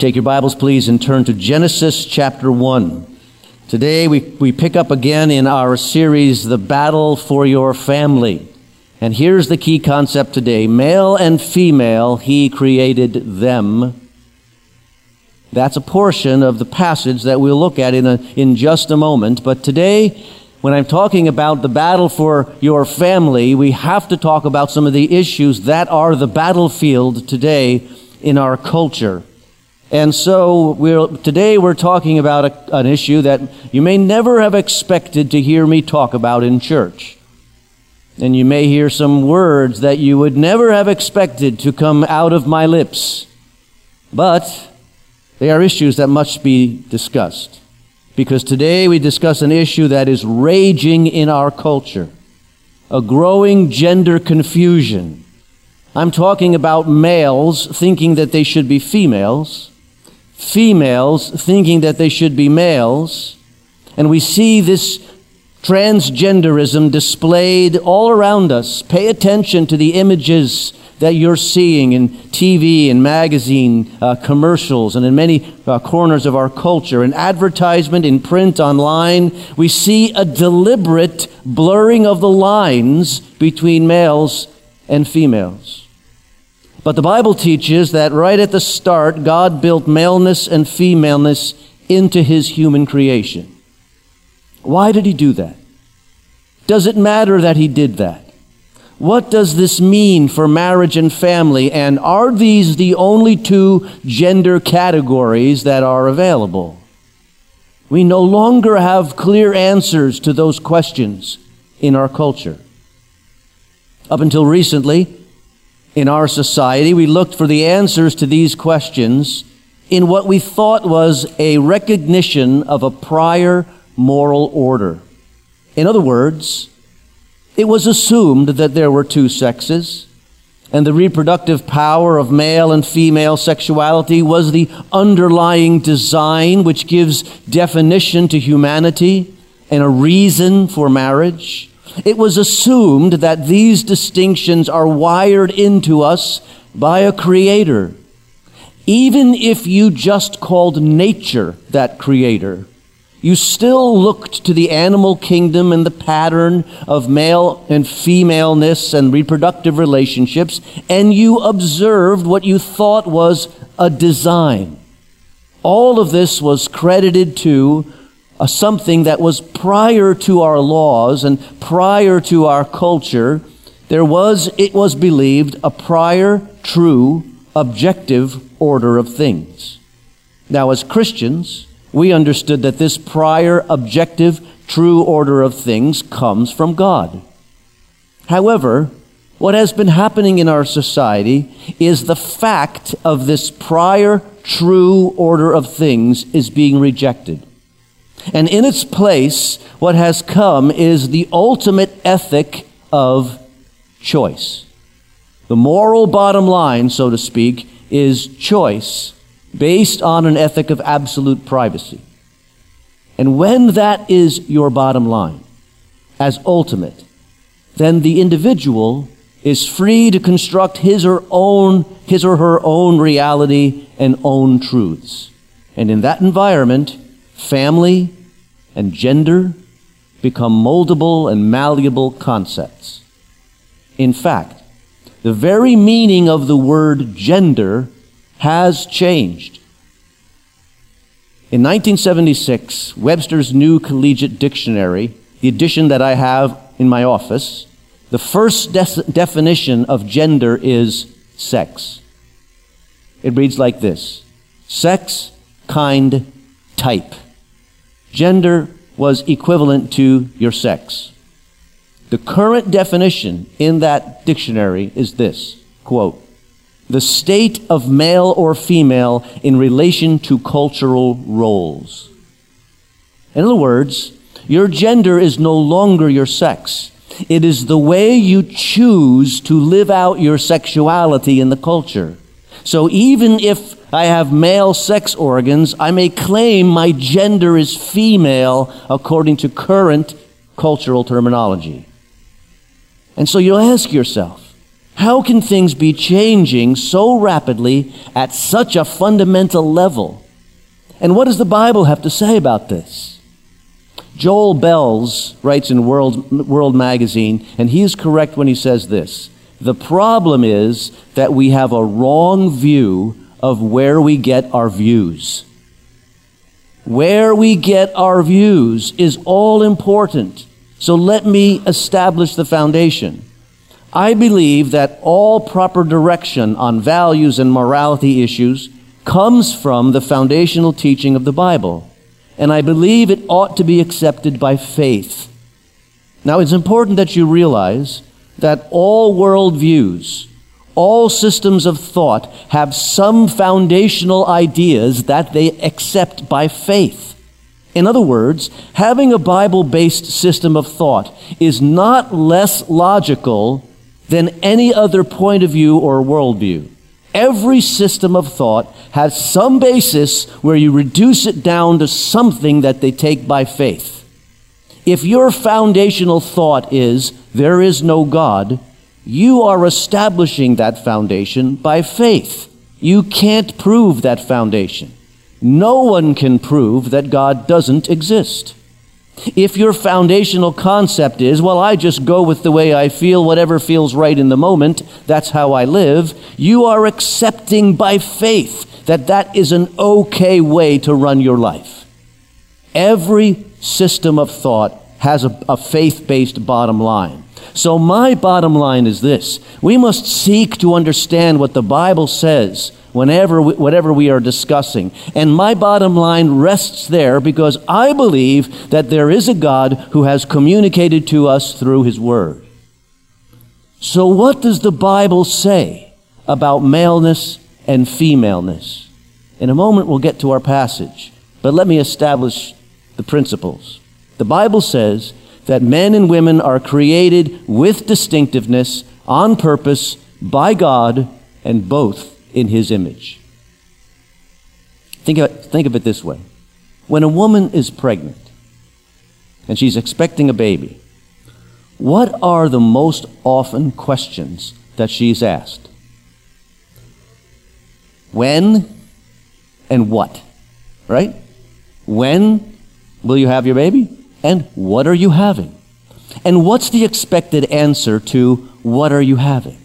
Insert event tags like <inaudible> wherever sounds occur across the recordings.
Take your Bibles, please, and turn to Genesis chapter 1. Today we, we pick up again in our series, The Battle for Your Family. And here's the key concept today male and female, He created them. That's a portion of the passage that we'll look at in, a, in just a moment. But today, when I'm talking about the battle for your family, we have to talk about some of the issues that are the battlefield today in our culture. And so we're, today we're talking about a, an issue that you may never have expected to hear me talk about in church. And you may hear some words that you would never have expected to come out of my lips. But they are issues that must be discussed. Because today we discuss an issue that is raging in our culture a growing gender confusion. I'm talking about males thinking that they should be females, females thinking that they should be males, and we see this transgenderism displayed all around us. Pay attention to the images that you're seeing in TV and magazine uh, commercials and in many uh, corners of our culture, in advertisement, in print, online. We see a deliberate blurring of the lines between males and females. But the Bible teaches that right at the start, God built maleness and femaleness into his human creation. Why did he do that? Does it matter that he did that? What does this mean for marriage and family? And are these the only two gender categories that are available? We no longer have clear answers to those questions in our culture. Up until recently, in our society, we looked for the answers to these questions in what we thought was a recognition of a prior moral order. In other words, it was assumed that there were two sexes, and the reproductive power of male and female sexuality was the underlying design which gives definition to humanity and a reason for marriage. It was assumed that these distinctions are wired into us by a creator. Even if you just called nature that creator, you still looked to the animal kingdom and the pattern of male and femaleness and reproductive relationships, and you observed what you thought was a design. All of this was credited to a something that was prior to our laws and prior to our culture. There was, it was believed, a prior, true, objective order of things. Now, as Christians, we understood that this prior, objective, true order of things comes from God. However, what has been happening in our society is the fact of this prior, true order of things is being rejected. And in its place, what has come is the ultimate ethic of choice. The moral bottom line, so to speak, is choice based on an ethic of absolute privacy. And when that is your bottom line, as ultimate, then the individual is free to construct his or own his or her own reality and own truths. And in that environment, family and gender become moldable and malleable concepts. In fact, the very meaning of the word gender has changed. In 1976, Webster's New Collegiate Dictionary, the edition that I have in my office, the first de- definition of gender is sex. It reads like this sex, kind, type. Gender was equivalent to your sex. The current definition in that dictionary is this quote, the state of male or female in relation to cultural roles. In other words, your gender is no longer your sex. It is the way you choose to live out your sexuality in the culture. So even if I have male sex organs, I may claim my gender is female according to current cultural terminology. And so you'll ask yourself, How can things be changing so rapidly at such a fundamental level? And what does the Bible have to say about this? Joel Belz writes in World, World Magazine, and he is correct when he says this. The problem is that we have a wrong view of where we get our views. Where we get our views is all important. So let me establish the foundation. I believe that all proper direction on values and morality issues comes from the foundational teaching of the Bible. And I believe it ought to be accepted by faith. Now, it's important that you realize that all worldviews, all systems of thought have some foundational ideas that they accept by faith. In other words, having a Bible based system of thought is not less logical than any other point of view or worldview. Every system of thought has some basis where you reduce it down to something that they take by faith. If your foundational thought is, there is no God, you are establishing that foundation by faith. You can't prove that foundation. No one can prove that God doesn't exist. If your foundational concept is, well, I just go with the way I feel, whatever feels right in the moment, that's how I live, you are accepting by faith that that is an okay way to run your life. Every system of thought has a, a faith based bottom line. So, my bottom line is this we must seek to understand what the Bible says whenever we, whatever we are discussing. And my bottom line rests there because I believe that there is a God who has communicated to us through his word. So what does the Bible say about maleness and femaleness? In a moment we'll get to our passage, but let me establish the principles. The Bible says that men and women are created with distinctiveness on purpose by God and both in his image. Think of, it, think of it this way when a woman is pregnant and she's expecting a baby, what are the most often questions that she's asked? When and what? Right? When will you have your baby? And what are you having? And what's the expected answer to what are you having?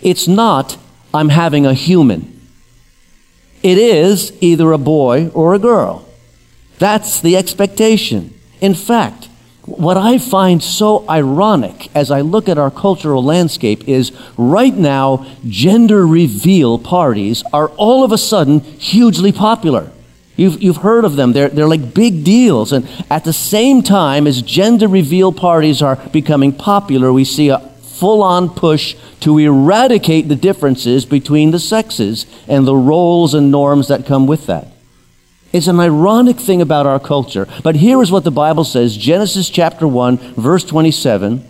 It's not I'm having a human. It is either a boy or a girl. That's the expectation. In fact, what I find so ironic as I look at our cultural landscape is right now, gender reveal parties are all of a sudden hugely popular. You've, you've heard of them. They're, they're like big deals. And at the same time as gender reveal parties are becoming popular, we see a full on push to eradicate the differences between the sexes and the roles and norms that come with that. It's an ironic thing about our culture. But here is what the Bible says Genesis chapter 1, verse 27.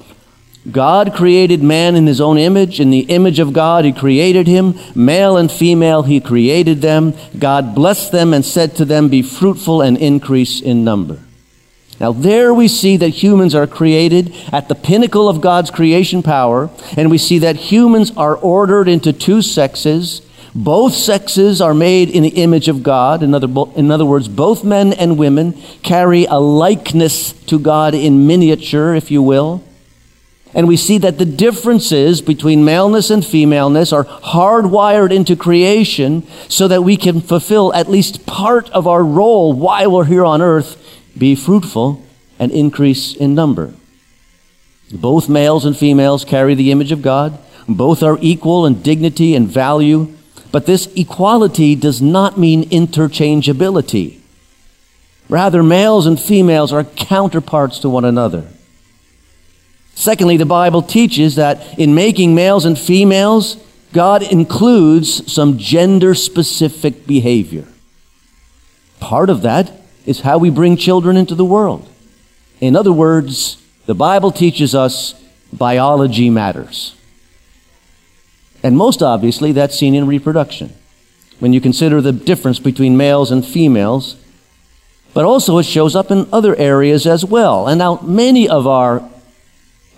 God created man in his own image. In the image of God, he created him. Male and female, he created them. God blessed them and said to them, Be fruitful and increase in number. Now, there we see that humans are created at the pinnacle of God's creation power, and we see that humans are ordered into two sexes. Both sexes are made in the image of God. In other, in other words, both men and women carry a likeness to God in miniature, if you will. And we see that the differences between maleness and femaleness are hardwired into creation so that we can fulfill at least part of our role while we're here on earth be fruitful and increase in number. Both males and females carry the image of God. Both are equal in dignity and value. But this equality does not mean interchangeability. Rather, males and females are counterparts to one another. Secondly, the Bible teaches that in making males and females, God includes some gender specific behavior. Part of that is how we bring children into the world. In other words, the Bible teaches us biology matters. And most obviously, that's seen in reproduction. When you consider the difference between males and females, but also it shows up in other areas as well. And now, many of our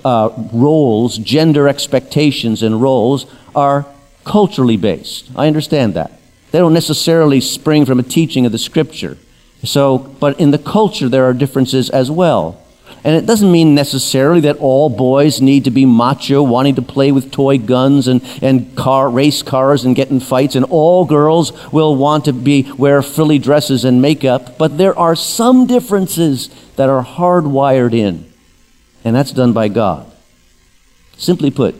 uh, roles, gender expectations and roles are culturally based. I understand that. They don't necessarily spring from a teaching of the scripture. So, but in the culture, there are differences as well. And it doesn't mean necessarily that all boys need to be macho, wanting to play with toy guns and, and car, race cars and get in fights, and all girls will want to be, wear frilly dresses and makeup. But there are some differences that are hardwired in, and that's done by God. Simply put,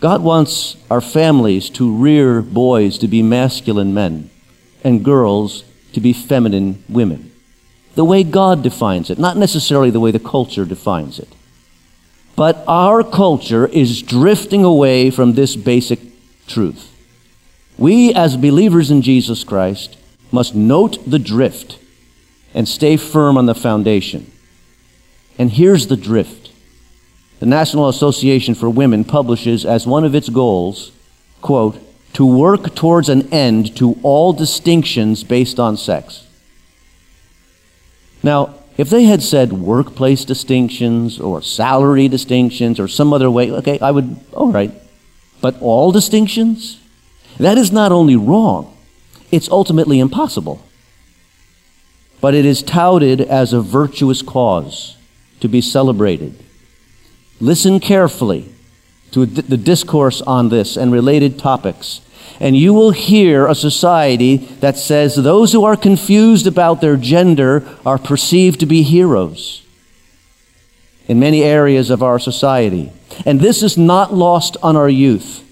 God wants our families to rear boys to be masculine men and girls to be feminine women the way God defines it, not necessarily the way the culture defines it. But our culture is drifting away from this basic truth. We, as believers in Jesus Christ, must note the drift and stay firm on the foundation. And here's the drift. The National Association for Women publishes as one of its goals, quote, to work towards an end to all distinctions based on sex. Now, if they had said workplace distinctions or salary distinctions or some other way, okay, I would, all right. But all distinctions? That is not only wrong, it's ultimately impossible. But it is touted as a virtuous cause to be celebrated. Listen carefully to the discourse on this and related topics and you will hear a society that says those who are confused about their gender are perceived to be heroes in many areas of our society. And this is not lost on our youth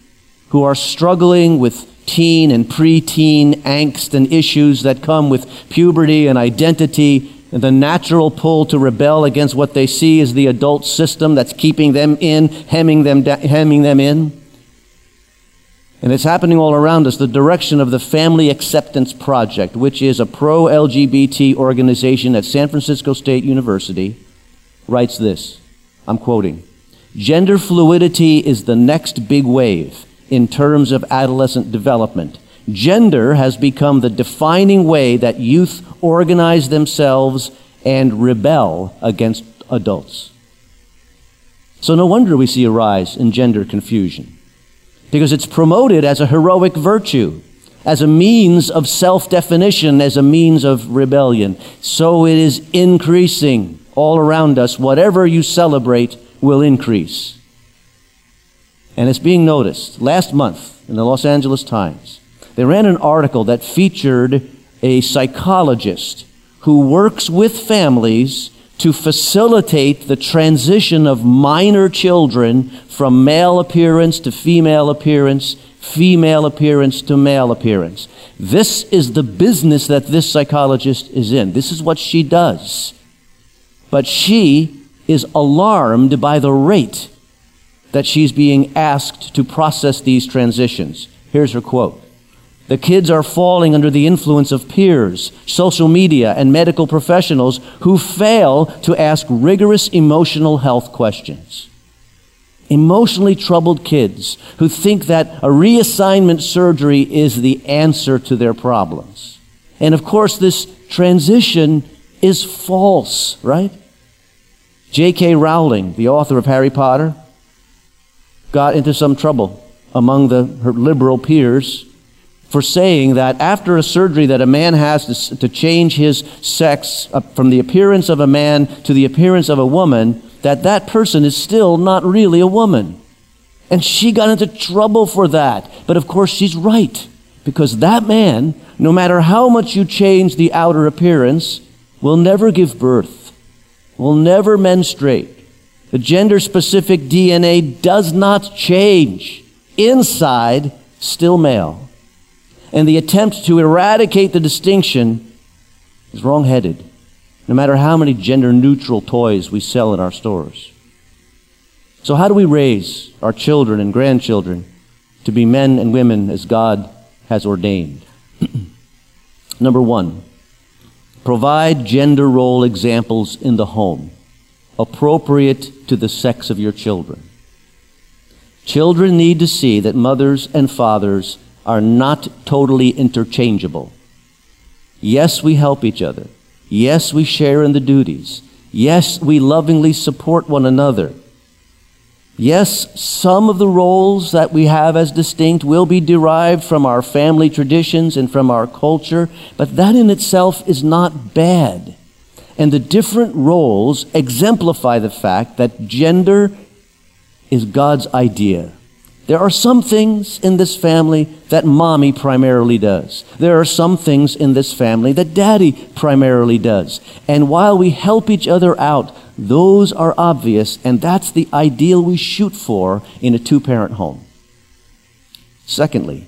who are struggling with teen and preteen angst and issues that come with puberty and identity the natural pull to rebel against what they see as the adult system that's keeping them in, hemming them, hemming them in. And it's happening all around us. The direction of the Family Acceptance Project, which is a pro LGBT organization at San Francisco State University, writes this I'm quoting Gender fluidity is the next big wave in terms of adolescent development. Gender has become the defining way that youth organize themselves and rebel against adults. So, no wonder we see a rise in gender confusion because it's promoted as a heroic virtue, as a means of self definition, as a means of rebellion. So it is increasing all around us. Whatever you celebrate will increase. And it's being noticed. Last month in the Los Angeles Times, they ran an article that featured a psychologist who works with families to facilitate the transition of minor children from male appearance to female appearance, female appearance to male appearance. This is the business that this psychologist is in. This is what she does. But she is alarmed by the rate that she's being asked to process these transitions. Here's her quote the kids are falling under the influence of peers, social media, and medical professionals who fail to ask rigorous emotional health questions. Emotionally troubled kids who think that a reassignment surgery is the answer to their problems. And of course, this transition is false, right? J.K. Rowling, the author of Harry Potter, got into some trouble among the, her liberal peers for saying that after a surgery that a man has to, to change his sex from the appearance of a man to the appearance of a woman, that that person is still not really a woman. And she got into trouble for that. But of course, she's right. Because that man, no matter how much you change the outer appearance, will never give birth, will never menstruate. The gender specific DNA does not change. Inside, still male and the attempt to eradicate the distinction is wrongheaded, no matter how many gender neutral toys we sell in our stores. So, how do we raise our children and grandchildren to be men and women as God has ordained? <clears throat> Number one, provide gender role examples in the home appropriate to the sex of your children. Children need to see that mothers and fathers are not totally interchangeable. Yes, we help each other. Yes, we share in the duties. Yes, we lovingly support one another. Yes, some of the roles that we have as distinct will be derived from our family traditions and from our culture, but that in itself is not bad. And the different roles exemplify the fact that gender is God's idea. There are some things in this family that mommy primarily does. There are some things in this family that daddy primarily does. And while we help each other out, those are obvious, and that's the ideal we shoot for in a two parent home. Secondly,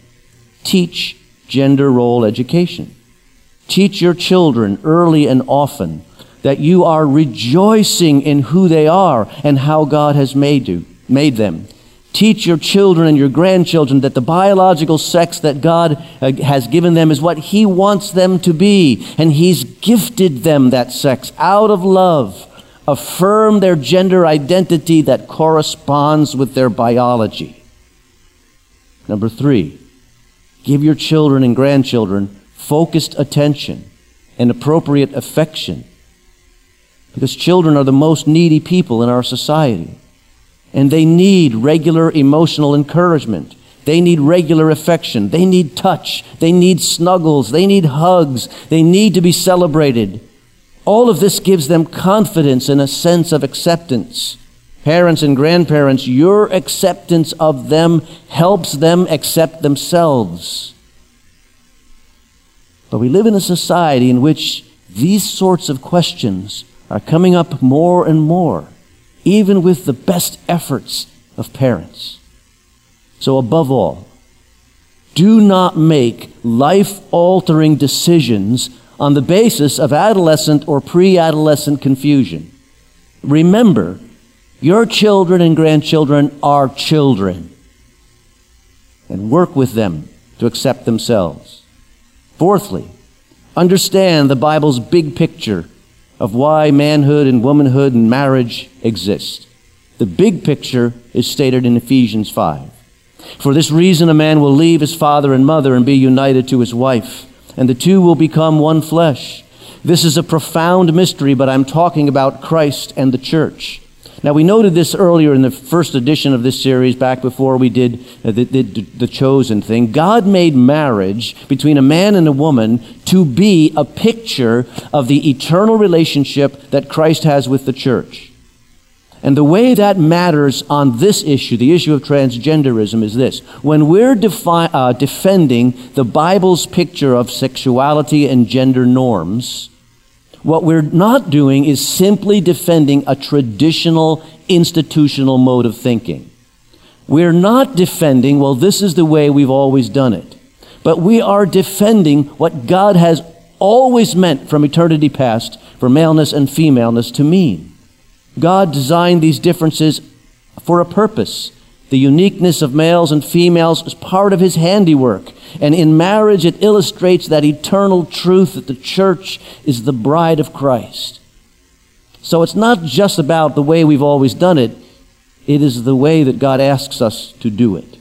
teach gender role education. Teach your children early and often that you are rejoicing in who they are and how God has made you, made them. Teach your children and your grandchildren that the biological sex that God uh, has given them is what He wants them to be, and He's gifted them that sex out of love. Affirm their gender identity that corresponds with their biology. Number three, give your children and grandchildren focused attention and appropriate affection because children are the most needy people in our society and they need regular emotional encouragement. They need regular affection. They need touch. They need snuggles. They need hugs. They need to be celebrated. All of this gives them confidence and a sense of acceptance. Parents and grandparents, your acceptance of them helps them accept themselves. But we live in a society in which these sorts of questions are coming up more and more even with the best efforts of parents. So, above all, do not make life altering decisions on the basis of adolescent or pre adolescent confusion. Remember, your children and grandchildren are children, and work with them to accept themselves. Fourthly, understand the Bible's big picture of why manhood and womanhood and marriage exist. The big picture is stated in Ephesians 5. For this reason, a man will leave his father and mother and be united to his wife, and the two will become one flesh. This is a profound mystery, but I'm talking about Christ and the church. Now, we noted this earlier in the first edition of this series, back before we did uh, the, the, the, chosen thing. God made marriage between a man and a woman to be a picture of the eternal relationship that Christ has with the church. And the way that matters on this issue, the issue of transgenderism, is this. When we're defi- uh, defending the Bible's picture of sexuality and gender norms, what we're not doing is simply defending a traditional institutional mode of thinking. We're not defending, well, this is the way we've always done it. But we are defending what God has always meant from eternity past for maleness and femaleness to mean. God designed these differences for a purpose. The uniqueness of males and females is part of his handiwork. And in marriage, it illustrates that eternal truth that the church is the bride of Christ. So it's not just about the way we've always done it, it is the way that God asks us to do it.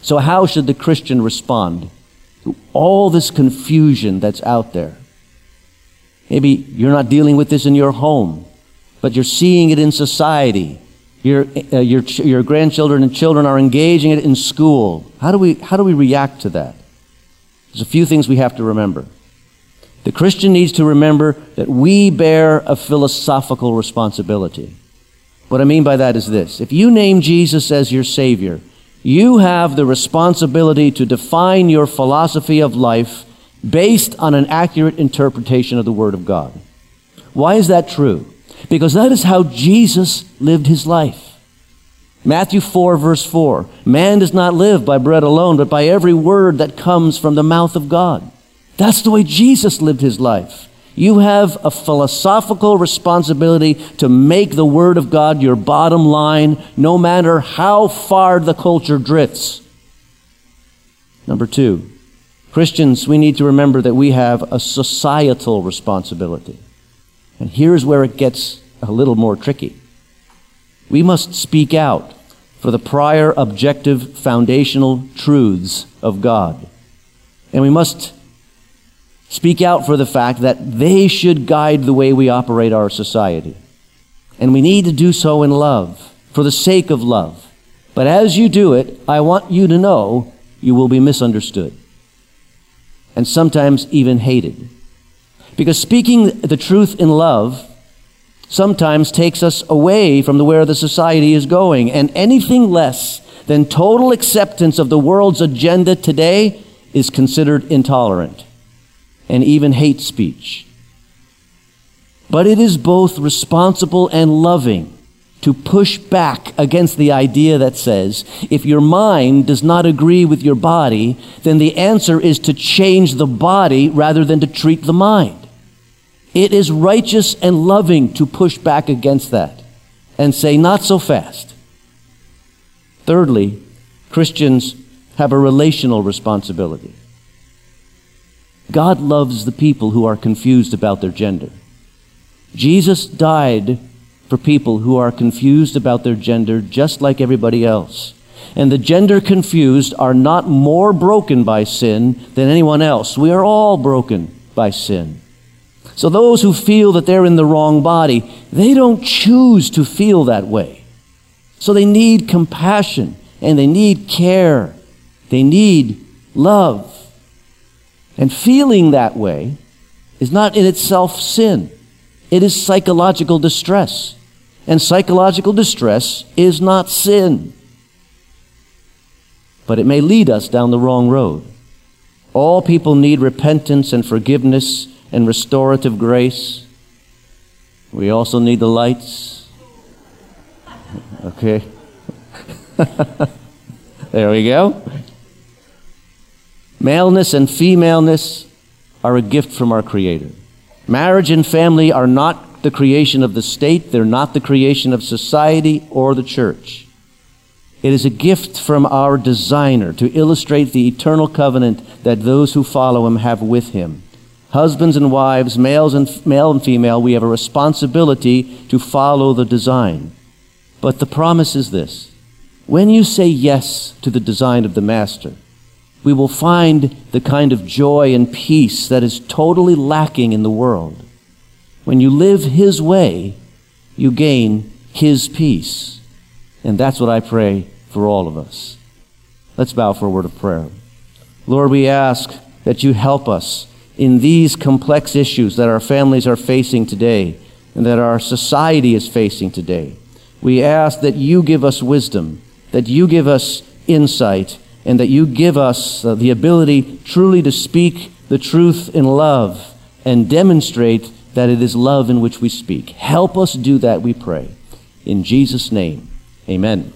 So, how should the Christian respond to all this confusion that's out there? Maybe you're not dealing with this in your home, but you're seeing it in society your, uh, your, your grandchildren and children are engaging it in school. How do, we, how do we react to that? There's a few things we have to remember. The Christian needs to remember that we bear a philosophical responsibility. What I mean by that is this if you name Jesus as your Savior, you have the responsibility to define your philosophy of life based on an accurate interpretation of the Word of God. Why is that true? Because that is how Jesus lived his life. Matthew 4, verse 4 Man does not live by bread alone, but by every word that comes from the mouth of God. That's the way Jesus lived his life. You have a philosophical responsibility to make the Word of God your bottom line, no matter how far the culture drifts. Number two, Christians, we need to remember that we have a societal responsibility. And here's where it gets a little more tricky. We must speak out for the prior objective foundational truths of God. And we must speak out for the fact that they should guide the way we operate our society. And we need to do so in love. for the sake of love. But as you do it, I want you to know you will be misunderstood and sometimes even hated. Because speaking the truth in love sometimes takes us away from the where the society is going, and anything less than total acceptance of the world's agenda today is considered intolerant and even hate speech. But it is both responsible and loving to push back against the idea that says, if your mind does not agree with your body, then the answer is to change the body rather than to treat the mind. It is righteous and loving to push back against that and say, not so fast. Thirdly, Christians have a relational responsibility. God loves the people who are confused about their gender. Jesus died for people who are confused about their gender just like everybody else. And the gender confused are not more broken by sin than anyone else. We are all broken by sin. So those who feel that they're in the wrong body, they don't choose to feel that way. So they need compassion and they need care. They need love. And feeling that way is not in itself sin. It is psychological distress. And psychological distress is not sin. But it may lead us down the wrong road. All people need repentance and forgiveness and restorative grace. We also need the lights. Okay. <laughs> there we go. Maleness and femaleness are a gift from our Creator. Marriage and family are not the creation of the state, they're not the creation of society or the church. It is a gift from our designer to illustrate the eternal covenant that those who follow him have with him. Husbands and wives, males and male and female, we have a responsibility to follow the design. But the promise is this. When you say yes to the design of the master, we will find the kind of joy and peace that is totally lacking in the world. When you live His way, you gain His peace. And that's what I pray for all of us. Let's bow for a word of prayer. Lord, we ask that you help us in these complex issues that our families are facing today and that our society is facing today. We ask that you give us wisdom, that you give us insight, and that you give us uh, the ability truly to speak the truth in love and demonstrate that it is love in which we speak. Help us do that, we pray. In Jesus' name, amen.